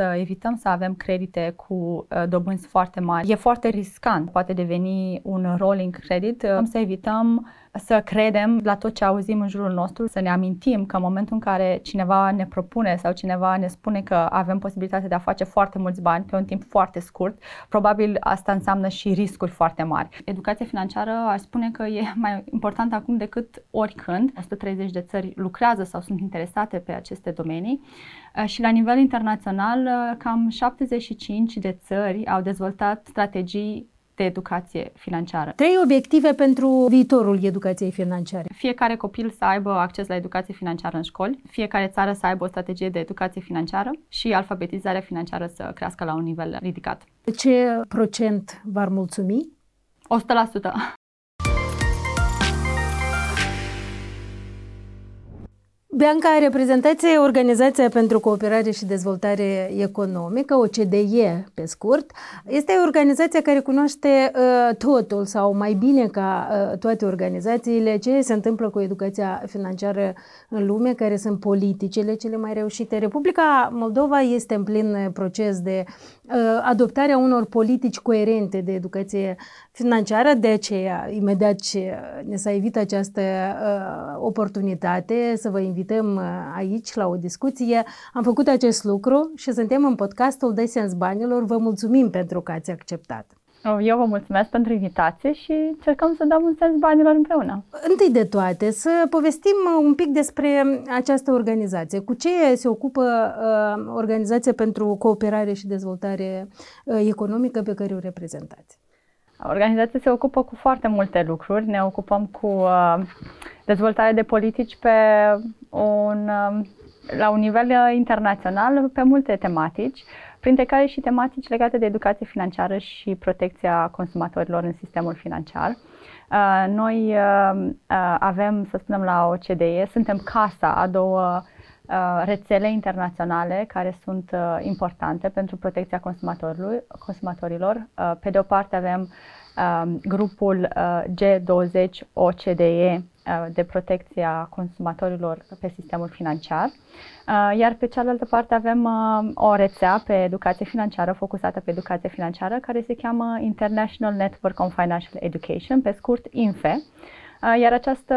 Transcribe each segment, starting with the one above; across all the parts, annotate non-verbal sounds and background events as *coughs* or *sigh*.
să evităm să avem credite cu dobânzi foarte mari. E foarte riscant, poate deveni un rolling credit, să evităm să credem la tot ce auzim în jurul nostru, să ne amintim că în momentul în care cineva ne propune sau cineva ne spune că avem posibilitatea de a face foarte mulți bani pe un timp foarte scurt, probabil asta înseamnă și riscuri foarte mari. Educația financiară aș spune că e mai importantă acum decât oricând. 130 de țări lucrează sau sunt interesate pe aceste domenii și la nivel internațional cam 75 de țări au dezvoltat strategii de educație financiară. Trei obiective pentru viitorul educației financiare. Fiecare copil să aibă acces la educație financiară în școli, fiecare țară să aibă o strategie de educație financiară și alfabetizarea financiară să crească la un nivel ridicat. Ce procent v-ar mulțumi? 100%. Bianca, reprezentație Organizația pentru Cooperare și Dezvoltare Economică, OCDE pe scurt, este o organizație care cunoaște uh, totul sau mai bine ca uh, toate organizațiile ce se întâmplă cu educația financiară în lume, care sunt politicile cele mai reușite. Republica Moldova este în plin proces de uh, adoptarea unor politici coerente de educație financiară, de aceea, imediat ce ne s-a evitat această uh, oportunitate să vă invităm uh, aici la o discuție, am făcut acest lucru și suntem în podcastul De Sens Banilor. Vă mulțumim pentru că ați acceptat. Eu vă mulțumesc pentru invitație și încercăm să dăm un sens banilor împreună. Întâi de toate, să povestim un pic despre această organizație. Cu ce se ocupă uh, Organizația pentru Cooperare și Dezvoltare uh, Economică pe care o reprezentați? Organizația se ocupă cu foarte multe lucruri. Ne ocupăm cu uh, dezvoltare de politici pe un, uh, la un nivel uh, internațional pe multe tematici, printre care și tematici legate de educație financiară și protecția consumatorilor în sistemul financiar. Uh, noi uh, uh, avem, să spunem, la OCDE, suntem casa a două Uh, rețele internaționale care sunt uh, importante pentru protecția consumatorilor. Uh, pe de o parte avem um, grupul G20 OCDE de protecție a consumatorilor pe sistemul financiar, iar pe cealaltă parte avem o rețea pe educație financiară, focusată pe educație financiară, care se cheamă International Network on Financial Education, pe scurt INFE, Uh, iar această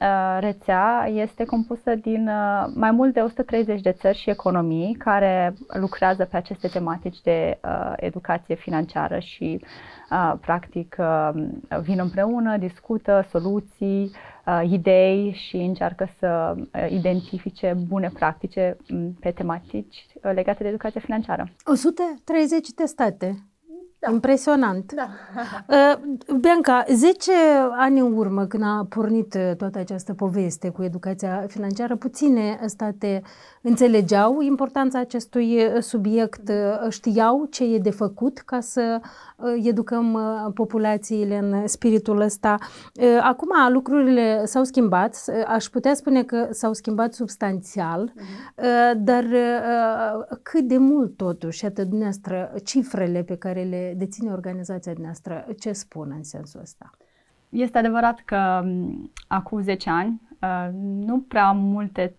uh, rețea este compusă din uh, mai mult de 130 de țări și economii care lucrează pe aceste tematici de educație financiară și practic vin împreună, discută soluții, idei și încearcă să identifice bune practice mm, pe tematici legate de educația financiară. 130 de state da. Impresionant. Da. *laughs* Uh, Bianca, 10 ani în urmă, când a pornit uh, toată această poveste cu educația financiară, puține state înțelegeau importanța acestui uh, subiect, știau ce e de făcut ca să educăm populațiile în spiritul ăsta. Acum lucrurile s-au schimbat, aș putea spune că s-au schimbat substanțial, uh-huh. dar cât de mult totuși, atât dumneavoastră, cifrele pe care le deține organizația noastră, ce spun în sensul ăsta? Este adevărat că acum 10 ani uh, nu prea multe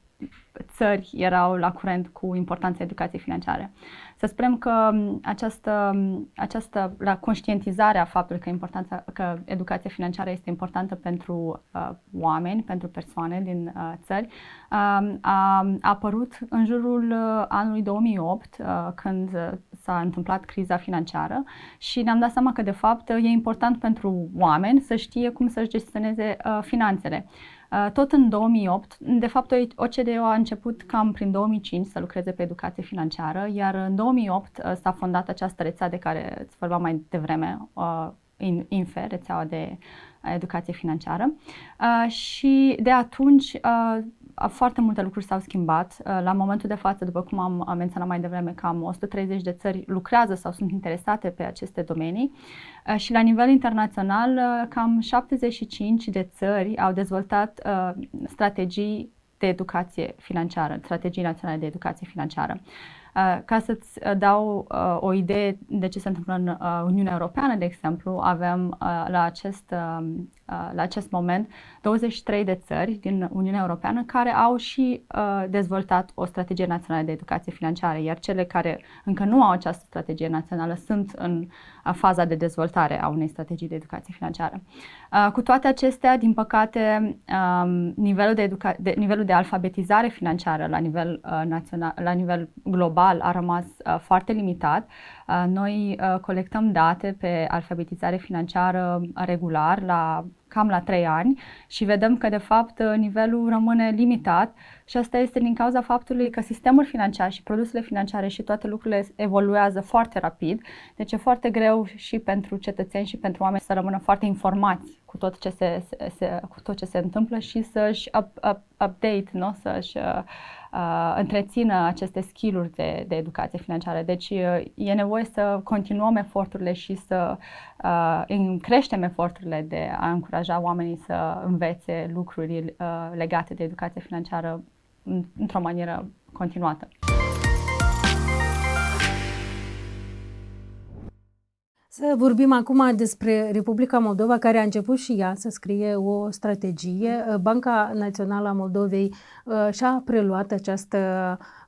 țări erau la curent cu importanța educației financiare. Să spunem că această, această la conștientizarea faptului că, importanța, că educația financiară este importantă pentru uh, oameni, pentru persoane din uh, țări, uh, a, a apărut în jurul uh, anului 2008, uh, când s-a întâmplat criza financiară și ne-am dat seama că, de fapt, e important pentru oameni să știe cum să-și gestioneze uh, finanțele. Uh, tot în 2008, de fapt OCDE a început cam prin 2005 să lucreze pe educație financiară, iar în 2008 uh, s-a fondat această rețea de care îți vorbeam mai devreme, uh, INFE, rețeaua de educație financiară. Și de atunci foarte multe lucruri s-au schimbat. La momentul de față, după cum am menționat mai devreme, cam 130 de țări lucrează sau sunt interesate pe aceste domenii și la nivel internațional, cam 75 de țări au dezvoltat strategii de educație financiară, strategii naționale de educație financiară. Ca să-ți dau o idee de ce se întâmplă în Uniunea Europeană, de exemplu, avem la acest la acest moment 23 de țări din Uniunea Europeană care au și dezvoltat o strategie națională de educație financiară, iar cele care încă nu au această strategie națională sunt în faza de dezvoltare a unei strategii de educație financiară. Cu toate acestea, din păcate, nivelul de, educa- de, nivelul de alfabetizare financiară la nivel, național, la nivel global a rămas foarte limitat. Noi colectăm date pe alfabetizare financiară regular la cam la 3 ani și vedem că de fapt nivelul rămâne limitat și asta este din cauza faptului că sistemul financiar și produsele financiare și toate lucrurile evoluează foarte rapid, deci e foarte greu și pentru cetățeni și pentru oameni să rămână foarte informați cu tot ce se, se, se cu tot ce se întâmplă și să-și up, up, update, nu? să-și uh, uh, întrețină aceste skill-uri de, de educație financiară. Deci uh, e nevoie să continuăm eforturile și să uh, creștem eforturile de a încuraja oamenii să învețe lucruri uh, legate de educație financiară într-o manieră continuată. Să vorbim acum despre Republica Moldova, care a început și ea să scrie o strategie. Banca Națională a Moldovei uh, și-a preluat această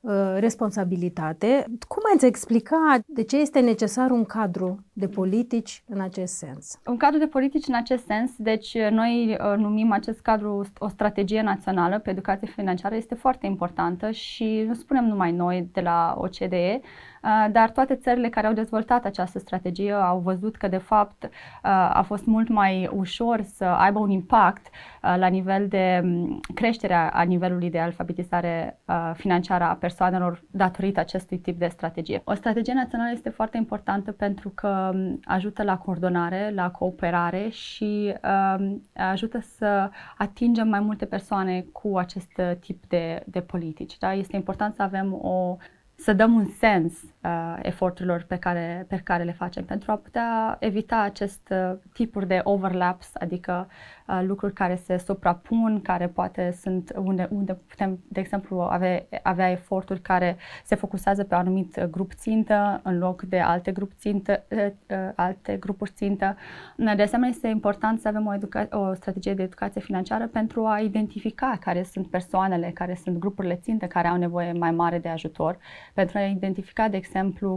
uh, responsabilitate. Cum ați explica de ce este necesar un cadru de politici în acest sens? Un cadru de politici în acest sens, deci noi uh, numim acest cadru o strategie națională pe educație financiară, este foarte importantă și nu spunem numai noi de la OCDE, Uh, dar toate țările care au dezvoltat această strategie au văzut că, de fapt, uh, a fost mult mai ușor să aibă un impact uh, la nivel de um, creștere a nivelului de alfabetizare financiară a persoanelor datorită acestui tip de strategie. O strategie națională este foarte importantă pentru că um, ajută la coordonare, la cooperare și um, ajută să atingem mai multe persoane cu acest tip de, de politici. Da? Este important să avem o să dăm un sens uh, eforturilor pe care, pe care le facem pentru a putea evita acest uh, tipuri de overlaps, adică uh, lucruri care se suprapun, care poate sunt unde, unde putem, de exemplu, avea, avea eforturi care se focusează pe un anumit grup țintă în loc de alte, grup țintă, uh, uh, alte grupuri țintă. De asemenea, este important să avem o, educa- o strategie de educație financiară pentru a identifica care sunt persoanele, care sunt grupurile țintă care au nevoie mai mare de ajutor pentru a identifica, de exemplu,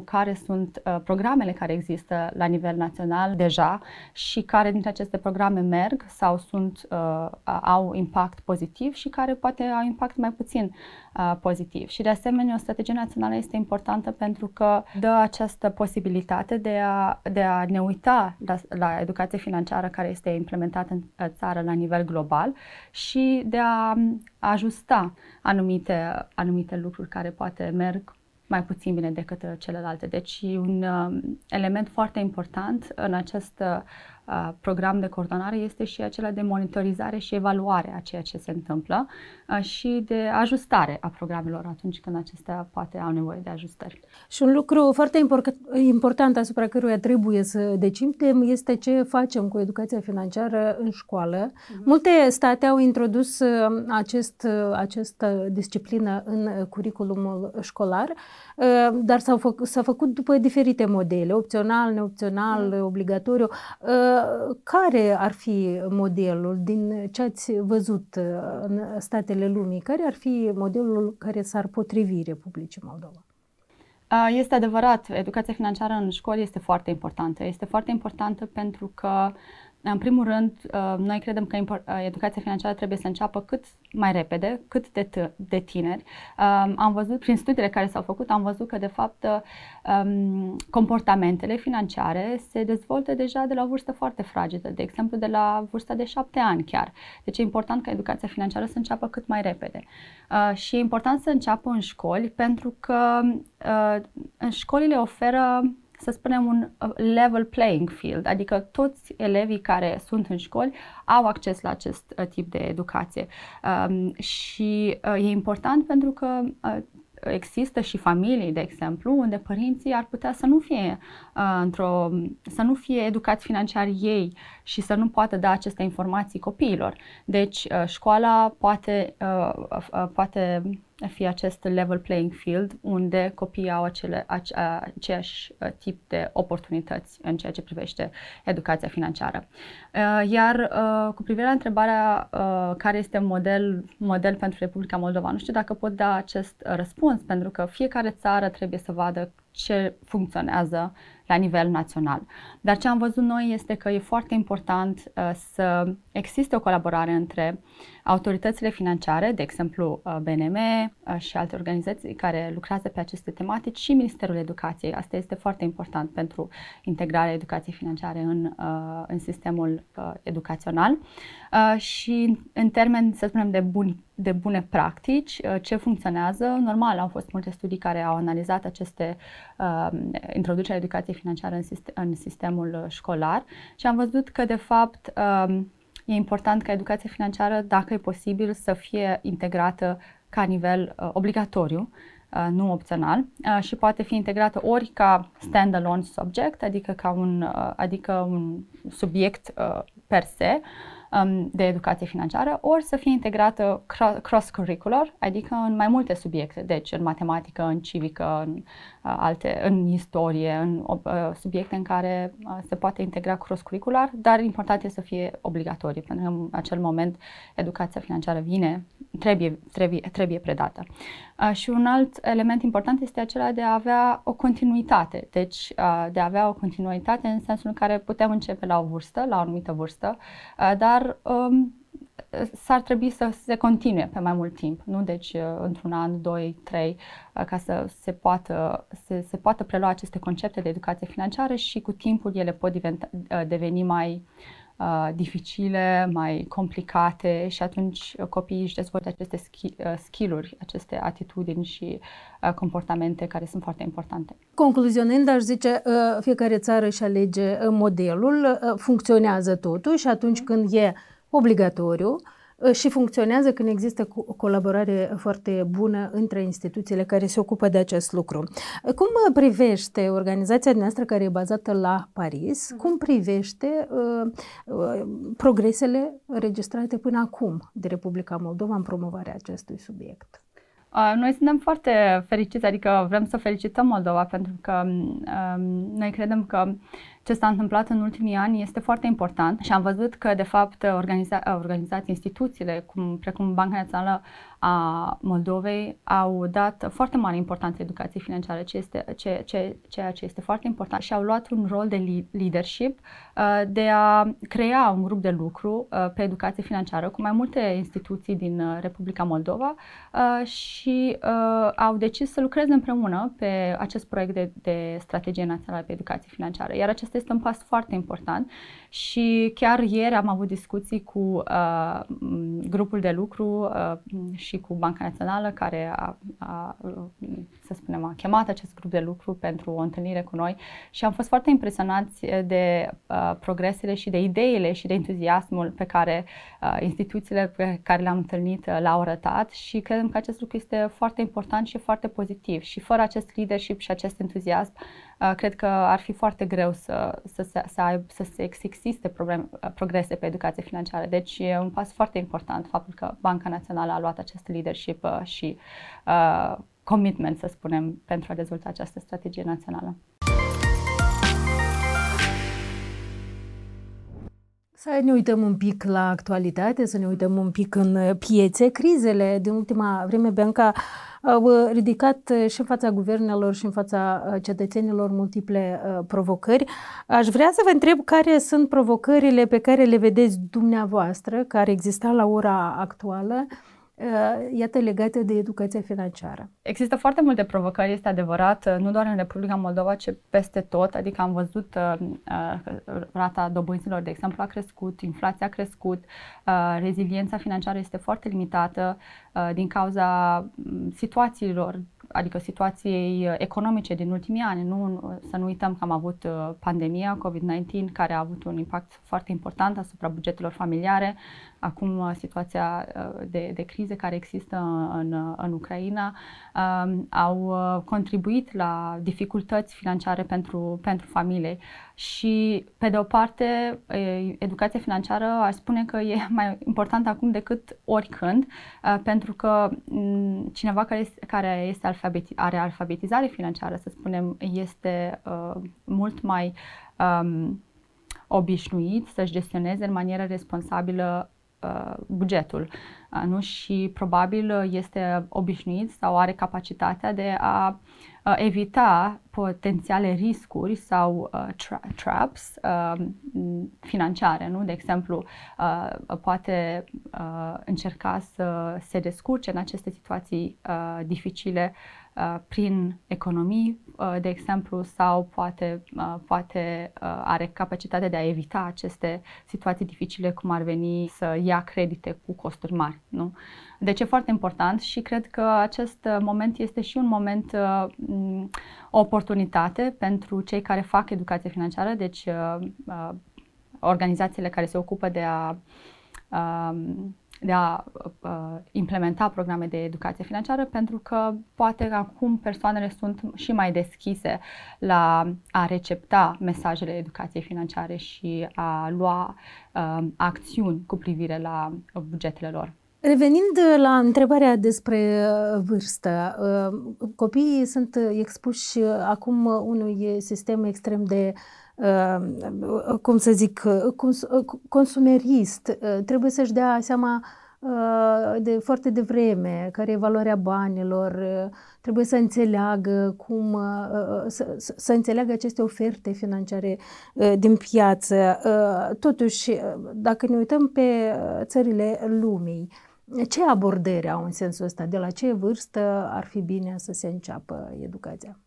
care sunt uh, programele care există la nivel național deja și care dintre aceste programe merg sau sunt, uh, au impact pozitiv și care poate au impact mai puțin uh, pozitiv. Și de asemenea, o strategie națională este importantă pentru că dă această posibilitate de a, de a ne uita la, la educație financiară care este implementată în uh, țară la nivel global și de a ajusta anumite, anumite lucruri care poate merg mai puțin bine decât celelalte. Deci un uh, element foarte important în acest program de coordonare este și acela de monitorizare și evaluare a ceea ce se întâmplă și de ajustare a programelor atunci când acestea poate au nevoie de ajustări. Și un lucru foarte important asupra căruia trebuie să decidem este ce facem cu educația financiară în școală. Uh-huh. Multe state au introdus acest, această disciplină în curiculumul școlar, dar s-au fă, s-a făcut după diferite modele, opțional, neopțional, uh-huh. obligatoriu care ar fi modelul din ce ați văzut uh, în statele lumii? Care ar fi modelul care s-ar potrivi Republicii Moldova? Este adevărat, educația financiară în școli este foarte importantă. Este foarte importantă pentru că în primul rând, uh, noi credem că uh, educația financiară trebuie să înceapă cât mai repede, cât de, t- de tineri. Um, am văzut, prin studiile care s-au făcut, am văzut că, de fapt, um, comportamentele financiare se dezvoltă deja de la o vârstă foarte fragedă, de exemplu, de la vârsta de șapte ani chiar. Deci e important ca educația financiară să înceapă cât mai repede. Uh, și e important să înceapă în școli, pentru că în școlile oferă să spunem, un uh, level playing field, adică toți elevii care sunt în școli au acces la acest uh, tip de educație. Um, și uh, e important pentru că există și familii, de exemplu, unde părinții ar putea să nu fie uh, într-o, să nu fie educați financiar ei și să nu poată da aceste informații copiilor. Deci uh, școala poate, uh, uh, poate fie acest level playing field unde copiii au acele, ace, aceeași uh, tip de oportunități în ceea ce privește educația financiară. Uh, iar uh, cu privire la întrebarea care este model, model pentru Republica Moldova, nu știu dacă pot da acest răspuns, pentru că fiecare țară trebuie să vadă ce funcționează la nivel național. Dar ce am văzut noi este că e foarte important uh, să existe o colaborare între autoritățile financiare, de exemplu uh, BNM uh, și alte organizații care lucrează pe aceste tematici și Ministerul Educației. Asta este foarte important pentru integrarea educației financiare în, uh, în sistemul uh, educațional. Uh, și în termen, să spunem, de, bun, de bune practici, uh, ce funcționează, normal, au fost multe studii care au analizat aceste uh, introducerea educației financiare în, sistem, în sistemul școlar și am văzut că, de fapt, uh, e important ca educația financiară, dacă e posibil, să fie integrată ca nivel uh, obligatoriu, uh, nu opțional, uh, și poate fi integrată ori ca standalone subject, adică ca un, uh, adică un subiect uh, per se, um, de educație financiară, ori să fie integrată cross-curricular, adică în mai multe subiecte, deci în matematică, în civică, în uh, alte, în istorie, în uh, subiecte în care uh, se poate integra cross-curricular, dar important este să fie obligatorie, pentru că în acel moment educația financiară vine, trebuie, trebuie, trebuie predată. Uh, și un alt element important este acela de a avea o continuitate, deci uh, de a avea o continuitate în sensul în care putem începe la o vârstă, la o anumită vârstă, uh, dar um, s-ar trebui să se continue pe mai mult timp, nu? Deci uh, într-un an, doi, trei, uh, ca să se poată, se, se poată prelua aceste concepte de educație financiară și cu timpul ele pot deveni mai uh, dificile, mai complicate și atunci copiii își dezvoltă aceste skill-uri, aceste atitudini și uh, comportamente care sunt foarte importante. Concluzionând, aș zice, uh, fiecare țară își alege modelul, funcționează totuși atunci când e obligatoriu ă, și funcționează când există o colaborare foarte bună între instituțiile care se ocupă de acest lucru. Cum privește organizația noastră care e bazată la Paris, mhm. cum privește uh, uh, progresele înregistrate până acum de Republica Moldova în promovarea acestui subiect? Noi suntem foarte fericiți, adică vrem să felicităm Moldova pentru că um, noi credem că ce s-a întâmplat în ultimii ani este foarte important și am văzut că, de fapt, organiza- organizații, instituțiile, cum, precum Banca Națională a Moldovei, au dat foarte mare importanță educației financiare, ce este, ce, ce, ceea ce este foarte important și au luat un rol de leadership uh, de a crea un grup de lucru uh, pe educație financiară cu mai multe instituții din uh, Republica Moldova uh, și uh, au decis să lucreze împreună pe acest proiect de, de strategie națională pe educație financiară. Iar acest este un pas foarte important și chiar ieri am avut discuții cu uh, grupul de lucru uh, și cu Banca Națională care a, a, să spunem, a chemat acest grup de lucru pentru o întâlnire cu noi. Și am fost foarte impresionați de uh, progresele și de ideile și de entuziasmul pe care uh, instituțiile pe care le-am întâlnit uh, l-au arătat. Și credem că acest lucru este foarte important și foarte pozitiv. Și fără acest leadership și acest entuziasm uh, cred că ar fi foarte greu să, să, să, să, aib, să se existe problem, uh, progrese pe educație financiară. Deci e un pas foarte important faptul că Banca Națională a luat acest leadership uh, și uh, commitment, să spunem, pentru a dezvolta această strategie națională. Să ne uităm un pic la actualitate, să ne uităm un pic în piețe. Crizele din ultima vreme, Bianca, au ridicat și în fața guvernelor și în fața uh, cetățenilor multiple uh, provocări. Aș vrea să vă întreb care sunt provocările pe care le vedeți dumneavoastră, care exista la ora actuală, Uh, iată, legate de educația financiară. Există foarte multe provocări, este adevărat, uh, nu doar în Republica Moldova, ci peste tot. Adică am văzut uh, uh, rata dobânzilor, de exemplu, a crescut, inflația a crescut, uh, reziliența financiară este foarte limitată uh, din cauza mm, situațiilor adică situației economice din ultimii ani. Nu, să nu uităm că am avut pandemia COVID-19 care a avut un impact foarte important asupra bugetelor familiare, acum uh, situația uh, de, de crize care există în, în Ucraina um, au uh, contribuit la dificultăți financiare pentru, pentru familie. Și, pe de o parte, educația financiară aș spune că e *laughs* mai importantă acum decât oricând, pentru că mm, cineva care este, care este alfabeti, are alfabetizare financiară, să spunem, este uh, mult mai um, obișnuit să-și gestioneze în manieră responsabilă Uh, bugetul uh, nu? și probabil este obișnuit sau are capacitatea de a uh, evita potențiale riscuri sau tra- traps financiare. Nu? De exemplu, poate încerca să se descurce în aceste situații dificile Uh, prin economii, uh, de exemplu, sau poate, uh, poate are capacitatea de a evita aceste situații dificile, cum ar veni să ia credite cu costuri mari. Nu? Deci e foarte important și cred că acest moment este și un moment, o oportunitate pentru cei care fac educație financiară, deci organizațiile care se ocupă de a um, de a uh, implementa programe de educație financiară pentru că poate că acum persoanele sunt și mai deschise la a recepta mesajele educației financiare și a lua uh, acțiuni cu privire la bugetele lor. Revenind la întrebarea despre uh, vârstă, uh, copiii sunt expuși acum unui sistem extrem de Uh, cum să zic, cons- consumerist, uh, trebuie să-și dea seama uh, de foarte devreme care e valoarea banilor, trebuie să înțeleagă cum, să, să înțeleagă aceste oferte financiare din piață. Totuși, dacă ne uităm pe țările lumii, ce abordări au în sensul ăsta? De la ce vârstă ar fi bine să se înceapă educația?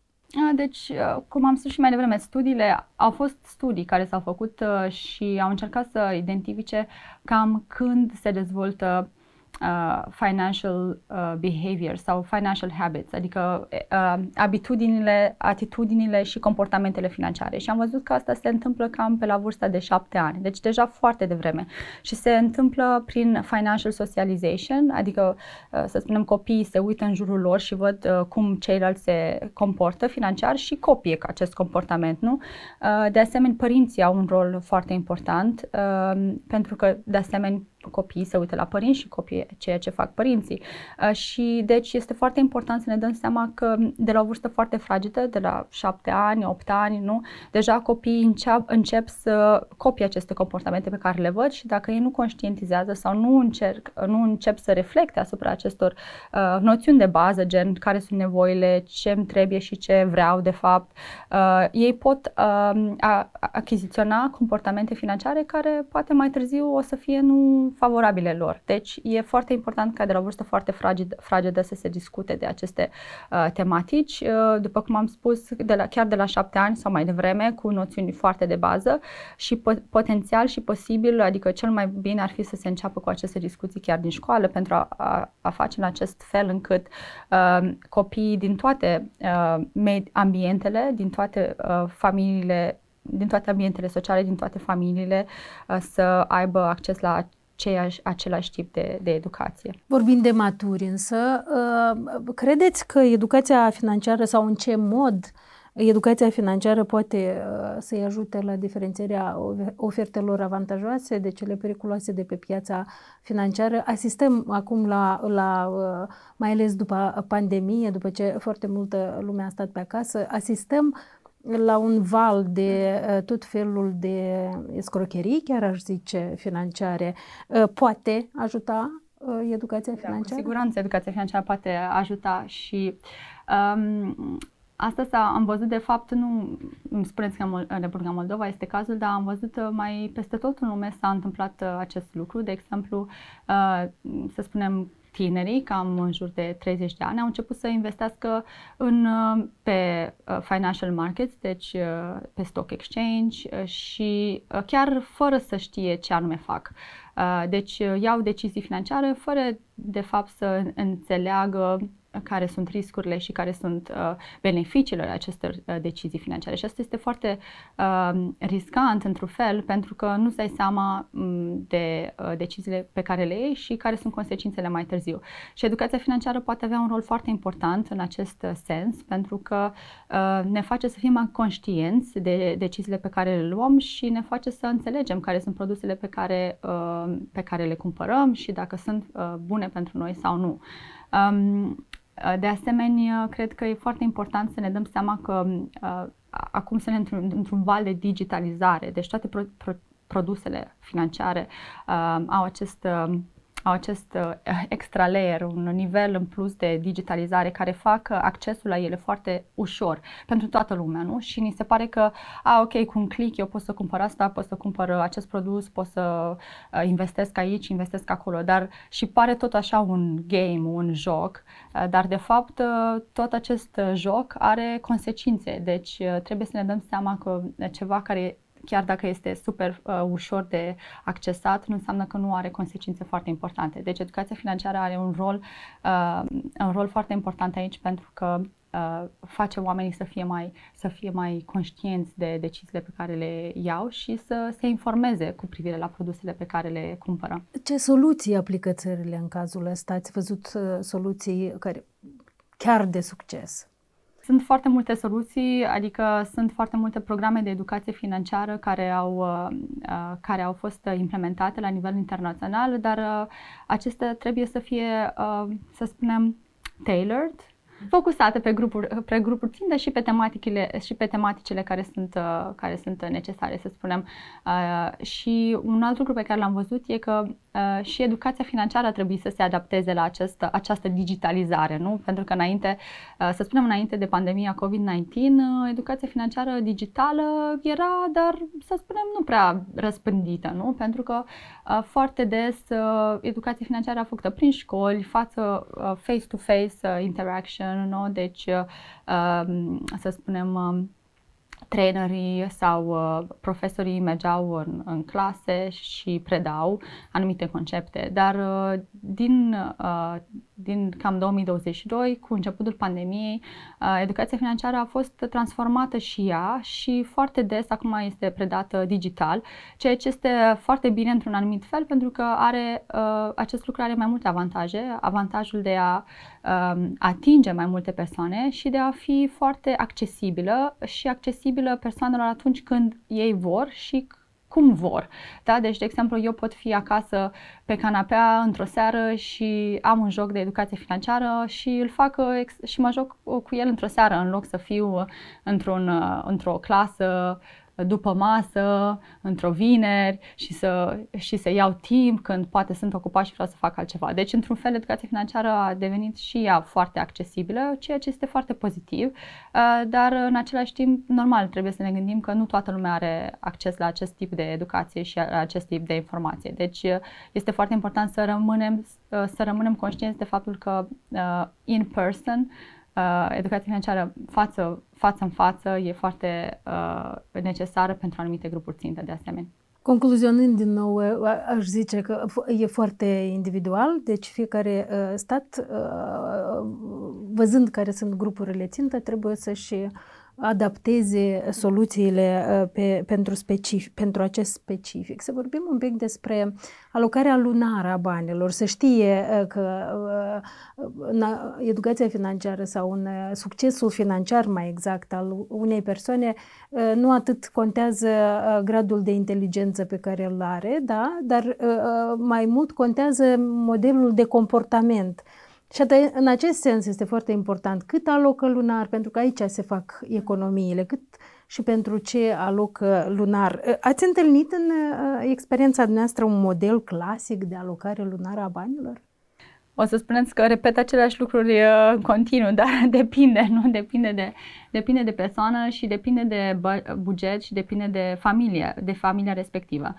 Deci, cum am spus și mai devreme, studiile, au fost studii care s-au făcut și au încercat să identifice cam când se dezvoltă uh, financial uh, behavior sau financial habits, adică uh, abitudinile, atitudinile și comportamentele financiare. Și am văzut că asta se întâmplă cam pe la vârsta de șapte ani, deci deja foarte devreme. Și se întâmplă prin financial socialization, adică, uh, să spunem, copiii se uită în jurul lor și văd uh, cum ceilalți se comportă financiar și copie acest comportament, nu? Uh, de asemenea, părinții au un rol foarte important, uh, pentru că, de asemenea, copiii se uită la părinți și copii ceea ce fac părinții. Uh, și deci este foarte important să ne dăm seama că de la o vârstă foarte fragedă, de la șapte ani, opt ani, nu, deja copiii încep, încep să copie aceste comportamente pe care le văd și dacă ei nu conștientizează sau nu, încerc, nu încep să reflecte asupra acestor uh, noțiuni de bază, gen care sunt nevoile, ce îmi trebuie și ce vreau de fapt, uh, ei pot uh, achiziționa comportamente financiare care poate mai târziu o să fie nu favorabile lor. Deci e foarte important ca de la o vârstă foarte fragedă, fragedă să se discute de aceste uh, tematici. Uh, după cum am spus, de la, chiar de la șapte ani sau mai devreme, cu noțiuni foarte de bază și po- potențial și posibil, adică cel mai bine ar fi să se înceapă cu aceste discuții chiar din școală pentru a, a, a face în acest fel încât uh, copiii din toate uh, ambientele, din toate uh, familiile din toate ambientele sociale, din toate familiile, uh, să aibă acces la aceeași, același tip de, de educație. Vorbind de maturi însă, uh, credeți că educația financiară sau în ce mod educația financiară poate uh, să-i ajute la diferențierea ofertelor avantajoase de cele periculoase de pe piața financiară? Asistăm acum la, la uh, mai ales după pandemie, după ce foarte multă lume a stat pe acasă, asistăm la un val de uh, tot felul de escrocherii, chiar aș zice, financiare, uh, poate ajuta uh, educația financiară? Da, cu siguranță educația financiară poate ajuta și um, Asta s-a, am văzut, de fapt, nu îmi spuneți că în Republica Moldova este cazul, dar am văzut mai peste tot în lume s-a întâmplat acest lucru. De exemplu, să spunem, tinerii, cam în jur de 30 de ani, au început să investească în, uh, pe uh, financial markets, deci uh, pe stock exchange și chiar fără să știe ce anume fac. Deci iau decizii financiare fără de fapt să înțeleagă care sunt riscurile și care sunt uh, beneficiile acestor uh, decizii financiare. Și asta este foarte uh, riscant, într-un fel, pentru că nu-ți dai seama um, de uh, deciziile pe care le iei și care sunt consecințele mai târziu. Și educația financiară poate avea un rol foarte important în acest uh, sens, pentru că uh, ne face să fim mai conștienți de deciziile pe care le luăm și ne face să înțelegem care sunt produsele pe care, uh, pe care le cumpărăm și dacă sunt uh, bune pentru noi sau nu. Um, de asemenea, cred că e foarte important să ne dăm seama că uh, acum suntem într-un, într-un val de digitalizare, deci toate pro, pro, produsele financiare uh, au acest uh, au acest uh, extra layer, un nivel în plus de digitalizare care fac accesul la ele foarte ușor pentru toată lumea, nu? Și ni se pare că, a, ok, cu un click eu pot să cumpăr asta, pot să cumpăr acest produs, pot să uh, investesc aici, investesc acolo, dar și pare tot așa un game, un joc, uh, dar de fapt tot acest joc are consecințe, deci trebuie să ne dăm seama că ceva care chiar dacă este super uh, ușor de accesat, nu înseamnă că nu are consecințe foarte importante. Deci educația financiară are un rol, uh, un rol foarte important aici pentru că uh, face oamenii să fie, mai, să fie mai conștienți de deciziile pe care le iau și să se informeze cu privire la produsele pe care le cumpără. Ce soluții aplică țările în cazul ăsta? Ați văzut uh, soluții care chiar de succes? Sunt foarte multe soluții, adică sunt foarte multe programe de educație financiară care au, uh, uh, care au fost implementate la nivel internațional, dar uh, acestea trebuie să fie, să spunem, tailored focusate pe grupuri, pe grupuri ținte și pe tematicile, și pe tematicile care sunt, uh, care sunt necesare, să spunem. Uh, și un alt lucru pe care l-am văzut e că uh, și educația financiară trebuie să se adapteze la această, această digitalizare, nu? Pentru că înainte, să spunem înainte de pandemia COVID-19, educația financiară digitală era, dar să spunem, nu prea răspândită, nu? Pentru că foarte des educația financiară a făcută prin școli, față face-to-face interaction, nu? Deci, uh, um, să spunem, um, trainerii sau uh, profesorii mergeau în, în clase și predau anumite concepte, dar uh, din, uh, din cam 2022, cu începutul pandemiei, uh, educația financiară a fost transformată și ea și foarte des acum este predată digital, ceea ce este foarte bine într-un anumit fel pentru că are, uh, acest lucru are mai multe avantaje, avantajul de a uh, atinge mai multe persoane și de a fi foarte accesibilă și accesibilă persoanelor atunci când ei vor și cum vor. Da? Deci, de exemplu, eu pot fi acasă pe canapea într-o seară și am un joc de educație financiară și îl fac și mă joc cu el într-o seară în loc să fiu într-un, într-o clasă după masă, într-o vineri și să, și să iau timp când poate sunt ocupat și vreau să fac altceva. Deci, într-un fel, educația financiară a devenit și ea foarte accesibilă, ceea ce este foarte pozitiv, uh, dar în același timp, normal, trebuie să ne gândim că nu toată lumea are acces la acest tip de educație și la acest tip de informație. Deci, uh, este foarte important să rămânem, uh, să rămânem conștienți de faptul că in person uh, educația financiară față, față în față e foarte uh, necesară pentru anumite grupuri ținte de asemenea. Concluzionând din nou, uh, aș zice că e foarte individual, deci fiecare uh, stat, uh, văzând care sunt grupurile țintă, trebuie să-și adapteze soluțiile uh, pe, pentru, specific, pentru acest specific. Să vorbim un pic despre alocarea lunară a banilor, să știe uh, că în uh, educația financiară sau în succesul financiar mai exact al unei persoane nu atât contează gradul de inteligență pe care îl are, da? dar mai mult contează modelul de comportament și atât, în acest sens este foarte important cât alocă lunar, pentru că aici se fac economiile, cât și pentru ce alocă lunar. Ați întâlnit în uh, experiența noastră un model clasic de alocare lunară a banilor? O să spuneți că repet aceleași lucruri uh, în continuu, *laughs* dar depinde, nu? Depinde de, depinde de persoană și depinde de buget și depinde de familie, de familia respectivă.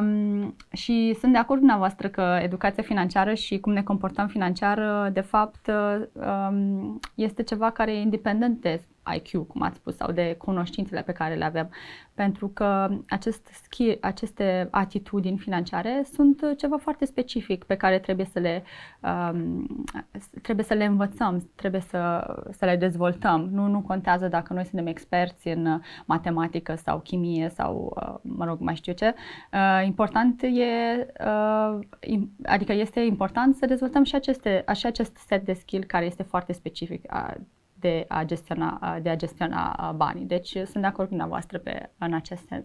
Um, și sunt de acord cu dumneavoastră că educația financiară și cum ne comportăm financiar, de fapt, um, este ceva care e independent de IQ, cum ați spus, sau de cunoștințele pe care le avem. Pentru că acest skill, aceste atitudini financiare sunt ceva foarte specific pe care trebuie să le, um, trebuie să le învățăm, trebuie să, să le dezvoltăm. Nu, nu contează dacă noi suntem experți în matematică sau chimie sau, uh, mă rog, mai știu ce. Uh, important e, uh, adică este important să dezvoltăm și aceste, și acest set de skill care este foarte specific de a gestiona, de a gestiona banii. Deci sunt de acord cu dumneavoastră pe, în acest sens.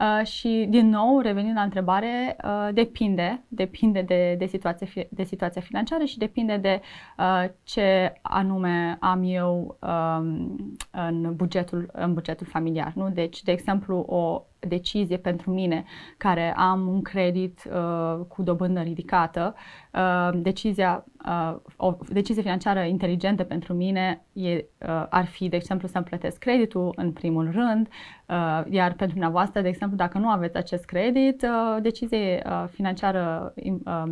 Uh, și din nou, revenind la întrebare, uh, depinde, depinde de, de, situația, de situația financiară și depinde de uh, ce anume am eu um, în, bugetul, în bugetul familiar. Nu? Deci, de exemplu, o decizie pentru mine care am un credit uh, cu dobândă ridicată, uh, decizia, uh, o decizie financiară inteligentă pentru mine e, uh, ar fi, de exemplu, să-mi plătesc creditul în primul rând, uh, iar pentru dumneavoastră, de exemplu, dacă nu aveți acest credit, uh, decizie uh, financiară uh,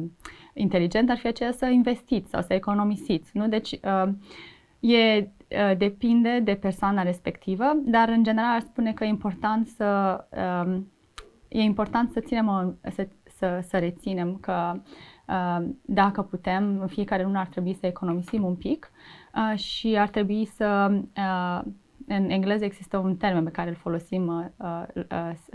inteligentă ar fi aceea să investiți sau să economisiți. Nu? Deci, uh, e Uh, depinde de persoana respectivă, dar în general aș spune că e important să um, e important să ținem să, să, să reținem că uh, dacă putem, în fiecare lună ar trebui să economisim un pic uh, și ar trebui să în engleză există un termen pe care îl folosim,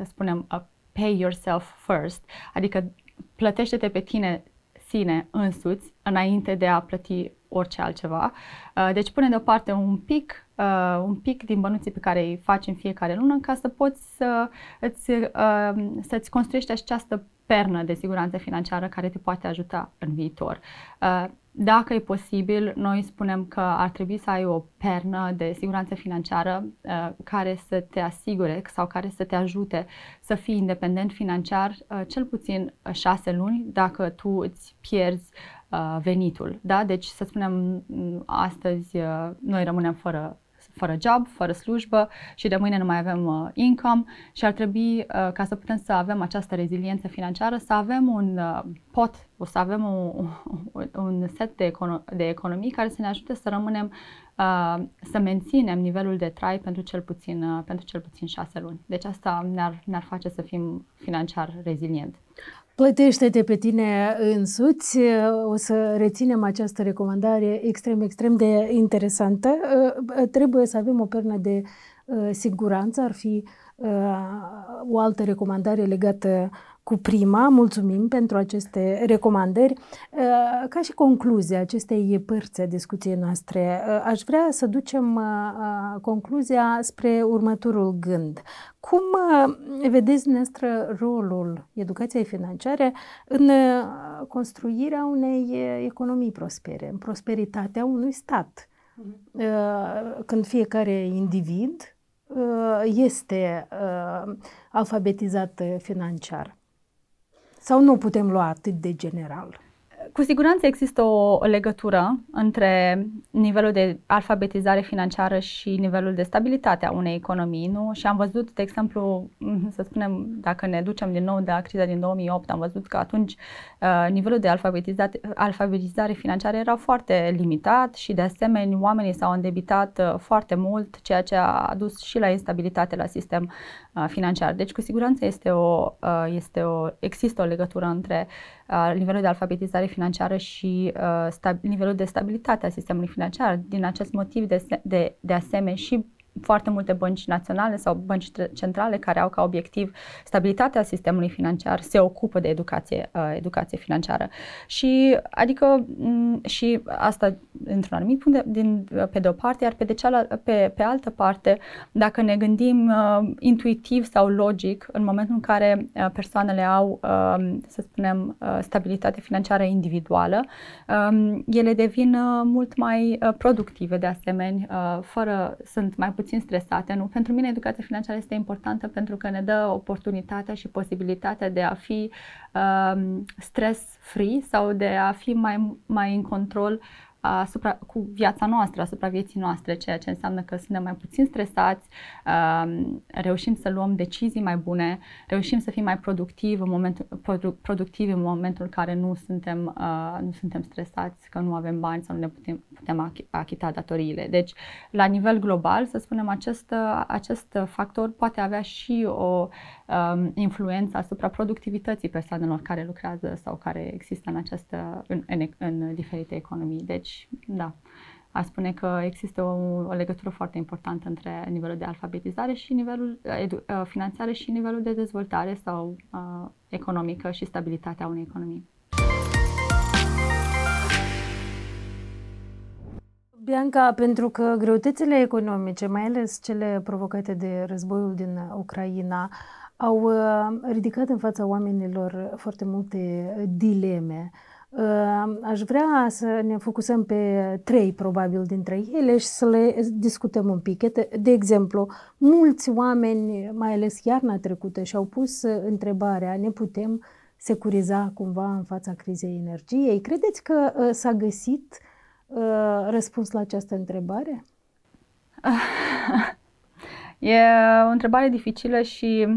spunem pay yourself first, adică plătește-te pe tine sine însuți înainte de a plăti orice altceva. Uh, deci pune deoparte un pic, uh, un pic din bănuții pe care îi faci în fiecare lună ca să poți să îți, uh, să-ți construiești această pernă de siguranță financiară care te poate ajuta în viitor. Dacă e posibil, noi spunem că ar trebui să ai o pernă de siguranță financiară uh, care să te asigure sau care să te ajute să fii independent financiar uh, cel puțin șase luni dacă tu îți pierzi uh, venitul. Da? Deci, să spunem, astăzi uh, noi rămânem fără fără job, fără slujbă și de mâine nu mai avem uh, income și ar trebui, uh, ca să putem să avem această reziliență financiară, să avem un uh, pot, o să avem un, un set de, econo- de economii care să ne ajute să rămânem, uh, să menținem nivelul de trai pentru cel puțin, uh, pentru cel puțin șase luni. Deci asta ne-ar, ne-ar face să fim financiar rezilient. Plătește-te pe tine însuți. O să reținem această recomandare extrem, extrem de interesantă. Trebuie să avem o pernă de uh, siguranță. Ar fi uh, o altă recomandare legată cu prima. Mulțumim pentru aceste recomandări. Uh, ca și concluzie acestei părți a discuției noastre, uh, aș vrea să ducem uh, concluzia spre următorul gând. Cum vedeți dumneavoastră rolul educației financiare în construirea unei economii prospere, în prosperitatea unui stat? Mhm. Când fiecare individ este alfabetizat financiar. Sau nu putem lua atât de general? Cu siguranță există o, legătură între nivelul de alfabetizare financiară și nivelul de stabilitate a unei economii, nu? Și am văzut, de exemplu, să spunem, dacă ne ducem din nou de la criza din 2008, am văzut că atunci uh, nivelul de alfabetizare, alfabetizare financiară era foarte limitat și, de asemenea, oamenii s-au îndebitat uh, foarte mult, ceea ce a adus și la instabilitate la sistem uh, financiar. Deci, cu siguranță este o, uh, este o, există o legătură între uh, nivelul de alfabetizare financiară și uh, stab- nivelul de stabilitate a sistemului financiar. Din acest motiv, de, de, de asemenea, și foarte multe bănci naționale sau bănci centrale care au ca obiectiv stabilitatea sistemului financiar se ocupă de educație, uh, educație financiară. Și adică m- și asta într-un anumit punct de, din, pe de o parte, iar pe de cealaltă, pe, pe altă parte, dacă ne gândim uh, intuitiv sau logic, în momentul în care uh, persoanele au, uh, să spunem, uh, stabilitate financiară individuală, uh, ele devin uh, mult mai uh, productive de asemenea, uh, fără, sunt mai puțin puțin stresate. Nu? Pentru mine educația financiară este importantă pentru că ne dă oportunitatea și posibilitatea de a fi um, stress-free sau de a fi mai, mai în control asupra, cu viața noastră, asupra vieții noastre, ceea ce înseamnă că suntem mai puțin stresați, um, reușim să luăm decizii mai bune, reușim să fim mai productivi în momentul, productivi în momentul în care nu suntem, uh, nu suntem stresați, că nu avem bani sau nu ne putem, putem achita datoriile. Deci, la nivel global, să spunem, acest, acest factor poate avea și o um, influență asupra productivității persoanelor care lucrează sau care există în, această, în, în, în diferite economii. Deci, da, a spune că există o, o legătură foarte importantă între nivelul de alfabetizare și nivelul edu, uh, finanțare și nivelul de dezvoltare sau uh, economică și stabilitatea unei economii. Bianca, pentru că greutățile economice, mai ales cele provocate de războiul din Ucraina, au uh, ridicat în fața oamenilor foarte multe dileme. Uh, aș vrea să ne focusăm pe trei, probabil, dintre ele și să le discutăm un pic. De exemplu, mulți oameni, mai ales iarna trecută, și-au pus întrebarea, ne putem securiza cumva în fața crizei energiei? Credeți că uh, s-a găsit răspuns la această întrebare? *laughs* E o întrebare dificilă și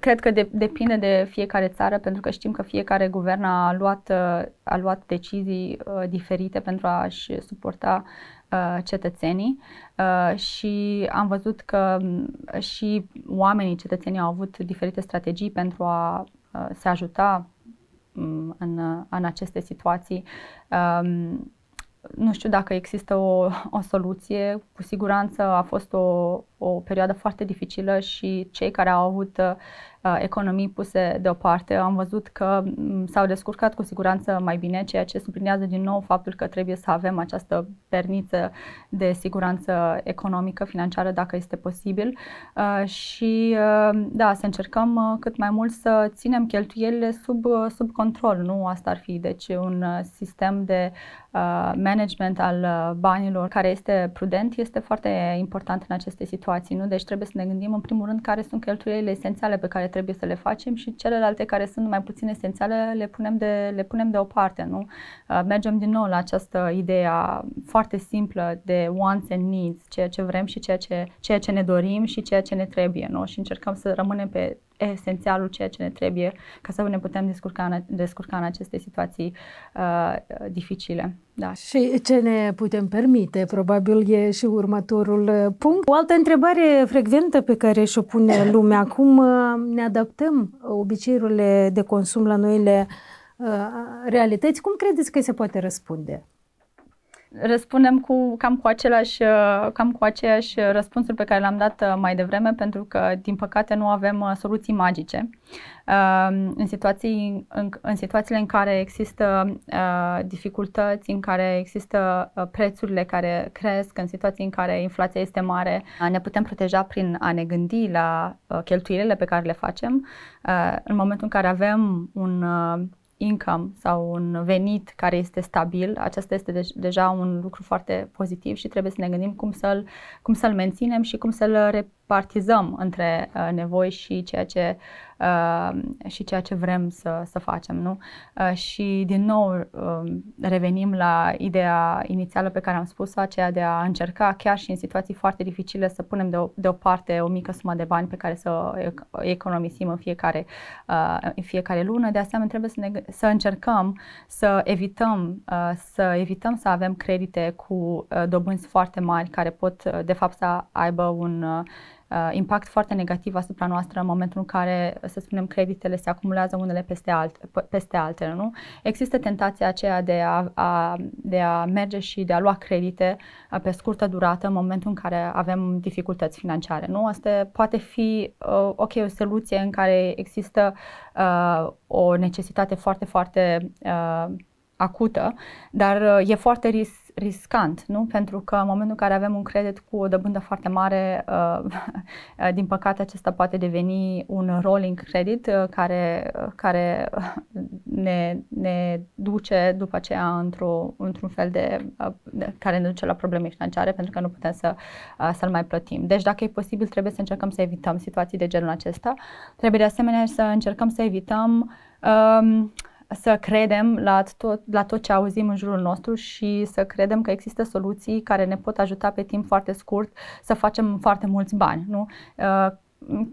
cred că de, depinde de fiecare țară, pentru că știm că fiecare guvern a luat, a luat decizii uh, diferite pentru a-și suporta uh, cetățenii uh, și am văzut că mm, și oamenii, cetățenii au avut diferite strategii pentru a se ajuta mm, în, în aceste situații. Um, nu știu dacă există o, o soluție. Cu siguranță a fost o, o perioadă foarte dificilă și cei care au avut uh, economii puse deoparte am văzut că um, s-au descurcat cu siguranță mai bine, ceea ce sublinează din nou faptul că trebuie să avem această perniță de siguranță economică, financiară, dacă este posibil. Uh, și uh, da, să încercăm uh, cât mai mult să ținem cheltuielile sub, uh, sub control. Nu asta ar fi. Deci un uh, sistem de uh, management al uh, banilor care este prudent este foarte important în aceste situații situații, nu? Deci trebuie să ne gândim în primul rând care sunt cheltuielile esențiale pe care trebuie să le facem și celelalte care sunt mai puțin esențiale le punem de, le punem deoparte, nu? Uh, mergem din nou la această idee foarte simplă de wants and needs, ceea ce vrem și ceea ce, ceea ce ne dorim și ceea ce ne trebuie, nu? Și încercăm să rămânem pe esențialul ceea ce ne trebuie ca să ne putem descurca în, descurca în aceste situații uh, dificile. Da. Și ce ne putem permite, probabil e și următorul uh, punct. O altă întrebare frecventă pe care și-o pune *coughs* lumea, cum uh, ne adaptăm obiceiurile de consum la noile uh, realități, cum credeți că se poate răspunde? Răspundem cu cam cu același, uh, cam cu aceeași răspunsuri pe care le-am dat uh, mai devreme, pentru că, din păcate, nu avem uh, soluții magice. În, situații, în, în situațiile în care există dificultăți, în care există prețurile care cresc, în situații în care inflația este mare, ne putem proteja prin a ne gândi la cheltuielile pe care le facem. În momentul în care avem un income sau un venit care este stabil, acesta este de- deja un lucru foarte pozitiv și trebuie să ne gândim cum să-l, cum să-l menținem și cum să-l repartizăm între uh, nevoi și ceea ce uh, și ceea ce vrem să, să facem. Nu? Uh, și din nou uh, revenim la ideea inițială pe care am spus-o, aceea de a încerca chiar și în situații foarte dificile să punem de deoparte o mică sumă de bani pe care să economisim în fiecare, uh, în fiecare lună. De asemenea, trebuie să, ne, să încercăm să evităm, uh, să evităm să avem credite cu uh, dobânzi foarte mari care pot, uh, de fapt, să aibă un uh, uh, impact foarte negativ asupra noastră în momentul în care, să spunem, creditele se acumulează unele peste, alt, peste altele. Nu? Există tentația aceea de a, a, de a merge și de a lua credite uh, pe scurtă durată în momentul în care avem dificultăți financiare. Nu? Asta poate fi uh, ok, o soluție în care există uh, o necesitate foarte, foarte uh, acută, dar uh, e foarte ris- riscant, nu? Pentru că în momentul în care avem un credit cu o dobândă foarte mare, uh, *laughs* din păcate acesta poate deveni un rolling credit uh, care, care ne, ne duce după aceea într-o, într-un fel de, de, care ne duce la probleme financiare pentru că nu putem să, să-l mai plătim. Deci dacă e posibil trebuie să încercăm să evităm situații de genul acesta. Trebuie de asemenea să încercăm să evităm um, să credem la tot, la tot ce auzim în jurul nostru și să credem că există soluții care ne pot ajuta pe timp foarte scurt să facem foarte mulți bani. Nu? Uh,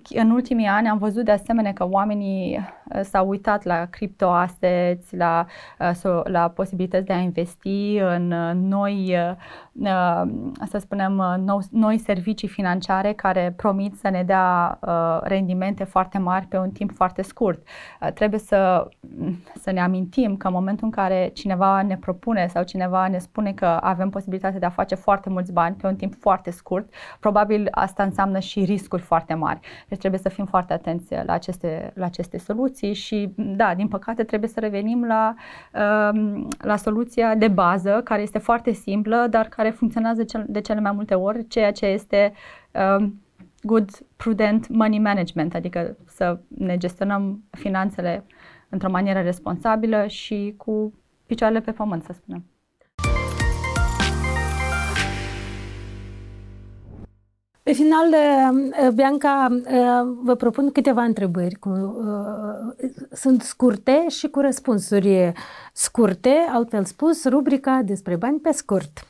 în ultimii ani am văzut de asemenea că oamenii uh, s-au uitat la criptoassets, la, uh, la posibilități de a investi în uh, noi, să spunem, noi servicii financiare care promit să ne dea rendimente foarte mari pe un timp foarte scurt. Trebuie să, să ne amintim că în momentul în care cineva ne propune sau cineva ne spune că avem posibilitatea de a face foarte mulți bani pe un timp foarte scurt, probabil asta înseamnă și riscuri foarte mari mari. Deci trebuie să fim foarte atenți la aceste, la aceste soluții și, da, din păcate trebuie să revenim la, um, la soluția de bază, care este foarte simplă, dar care funcționează de cele mai multe ori, ceea ce este um, good, prudent money management, adică să ne gestionăm finanțele într-o manieră responsabilă și cu picioarele pe pământ, să spunem. Pe final, eh, Bianca, eh, vă propun câteva întrebări. Eh, sunt scurte și cu răspunsuri scurte, altfel spus, rubrica despre bani pe scurt.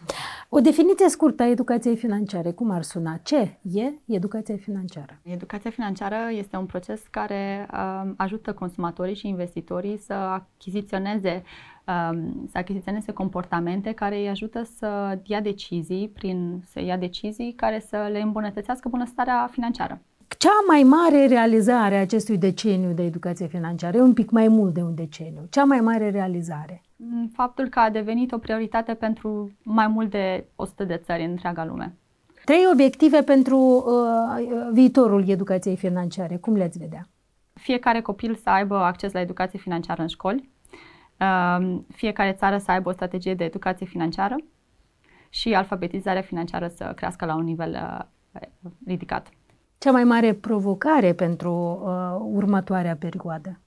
O definiție scurtă a educației financiare, cum ar suna? Ce e educația financiară? Educația financiară este un proces care ajută consumatorii și investitorii să achiziționeze Um, să achiziționeze comportamente care îi ajută să ia decizii, prin să ia decizii care să le îmbunătățească bunăstarea financiară. Cea mai mare realizare a acestui deceniu de educație financiară, e un pic mai mult de un deceniu, cea mai mare realizare? Mm, faptul că a devenit o prioritate pentru mai mult de 100 de țări în întreaga lume. Trei obiective pentru uh, viitorul educației financiare, cum le-ați vedea? Fiecare copil să aibă acces la educație financiară în școli, fiecare țară să aibă o strategie de educație financiară și alfabetizarea financiară să crească la un nivel uh, ridicat. Cea mai mare provocare pentru uh, următoarea perioadă?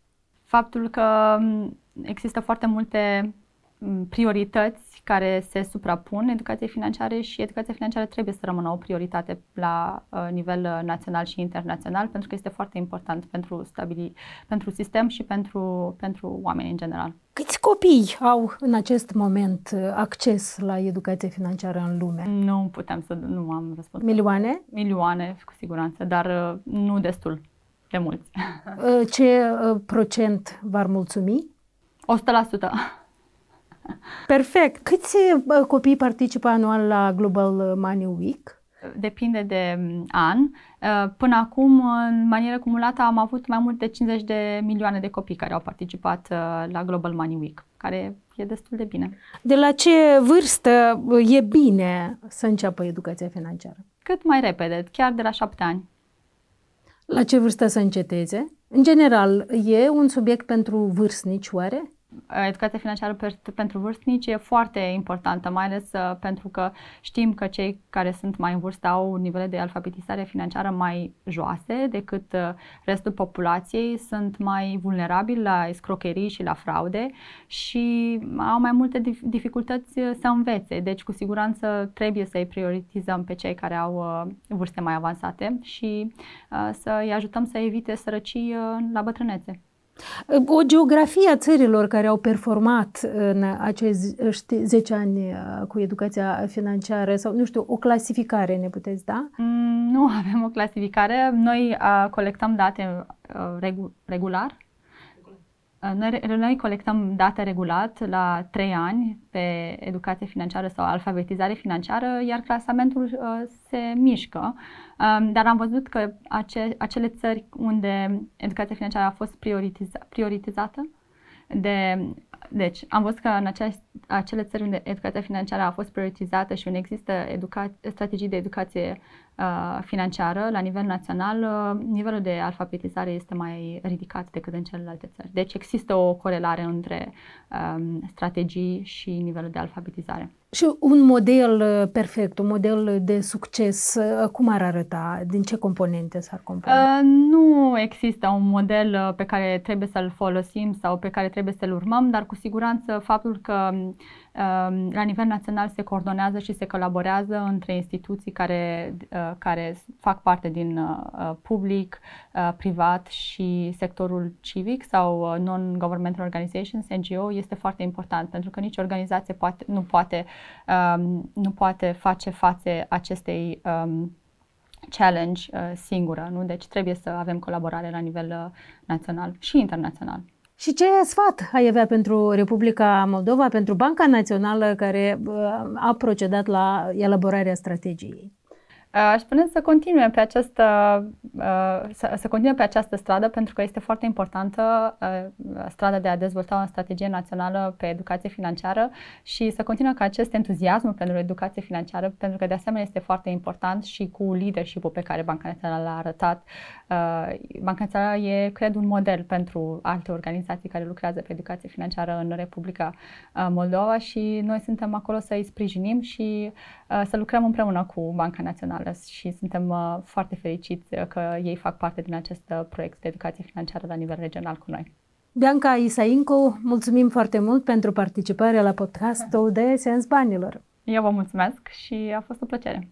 Faptul că um, există foarte multe um, priorități care se suprapun educației financiare și educația financiară trebuie să rămână o prioritate la uh, nivel uh, național și internațional pentru că este foarte important pentru, stabili, pentru sistem și pentru, pentru oameni în general. Câți copii au în acest moment uh, acces la educație financiară în lume? Nu putem să, nu am răspuns. Milioane? Milioane, cu siguranță, dar uh, nu destul de mulți. Ce procent v-ar mulțumi? 100%. Perfect. Câți copii participă anual la Global Money Week? Depinde de an. Uh, până acum, în manieră cumulată, am avut mai mult de 50 de milioane de copii care au participat uh, la Global Money Week, care e destul de bine. De la ce vârstă e bine să înceapă educația financiară? Cât mai repede, chiar de la șapte ani. La ce vârstă să înceteze? În general, e un subiect pentru vârstnici, oare? Educația financiară pentru vârstnici e foarte importantă, mai ales uh, pentru că știm că cei care sunt mai în vârstă au nivele de alfabetizare financiară mai joase decât uh, restul populației, sunt mai vulnerabili la escrocherii și la fraude și au mai multe dificultăți uh, să învețe. Deci, cu siguranță, trebuie să-i prioritizăm pe cei care au vârste mai avansate și să îi ajutăm să evite sărăcii la bătrânețe. O geografie a țărilor care au performat în acești 10 ani uh, cu educația financiară sau, nu știu, o clasificare ne puteți da? Mm, nu avem o clasificare. Noi uh, colectăm date uh, regu- regular. Uh, noi, noi colectăm date regulat la 3 ani pe educație financiară sau alfabetizare financiară, iar clasamentul uh, se mișcă. Um, dar am văzut că ace, acele țări unde educația financiară a fost prioritiza, prioritizată, de, deci am văzut că în acea, acele țări unde educația financiară a fost prioritizată și unde există educa, strategii de educație uh, financiară la nivel național, uh, nivelul de alfabetizare este mai ridicat decât în celelalte țări. Deci există o corelare între um, strategii și nivelul de alfabetizare. Și un model uh, perfect, un model de succes, uh, cum ar arăta? Din ce componente s-ar compune? Uh, nu există un model pe care trebuie să-l folosim sau pe care trebuie să-l urmăm, dar cu siguranță faptul că Ehm, la nivel național se coordonează și se colaborează între instituții care, uh, care fac parte din uh, public, uh, privat și sectorul civic sau non-governmental organizations, NGO, este foarte important pentru că nici organizație poate, nu, poate, um, nu poate face față acestei um, challenge singură, nu? Deci trebuie să avem colaborare la nivel național și internațional. Și ce sfat ai avea pentru Republica Moldova, pentru Banca Națională care a procedat la elaborarea strategiei? Aș spune să continue pe această, să, să continue pe această stradă pentru că este foarte importantă strada de a dezvolta o strategie națională pe educație financiară și să continue cu acest entuziasm pentru educație financiară pentru că de asemenea este foarte important și cu leadership-ul pe care Banca Națională l-a arătat. Banca Națională e, cred, un model pentru alte organizații care lucrează pe educație financiară în Republica Moldova și noi suntem acolo să îi sprijinim și să lucrăm împreună cu Banca Națională națională și suntem uh, foarte fericiți uh, că ei fac parte din acest uh, proiect de educație financiară la nivel regional cu noi. Bianca Isainco, mulțumim foarte mult pentru participarea la podcastul *laughs* de Sens Banilor. Eu vă mulțumesc și a fost o plăcere.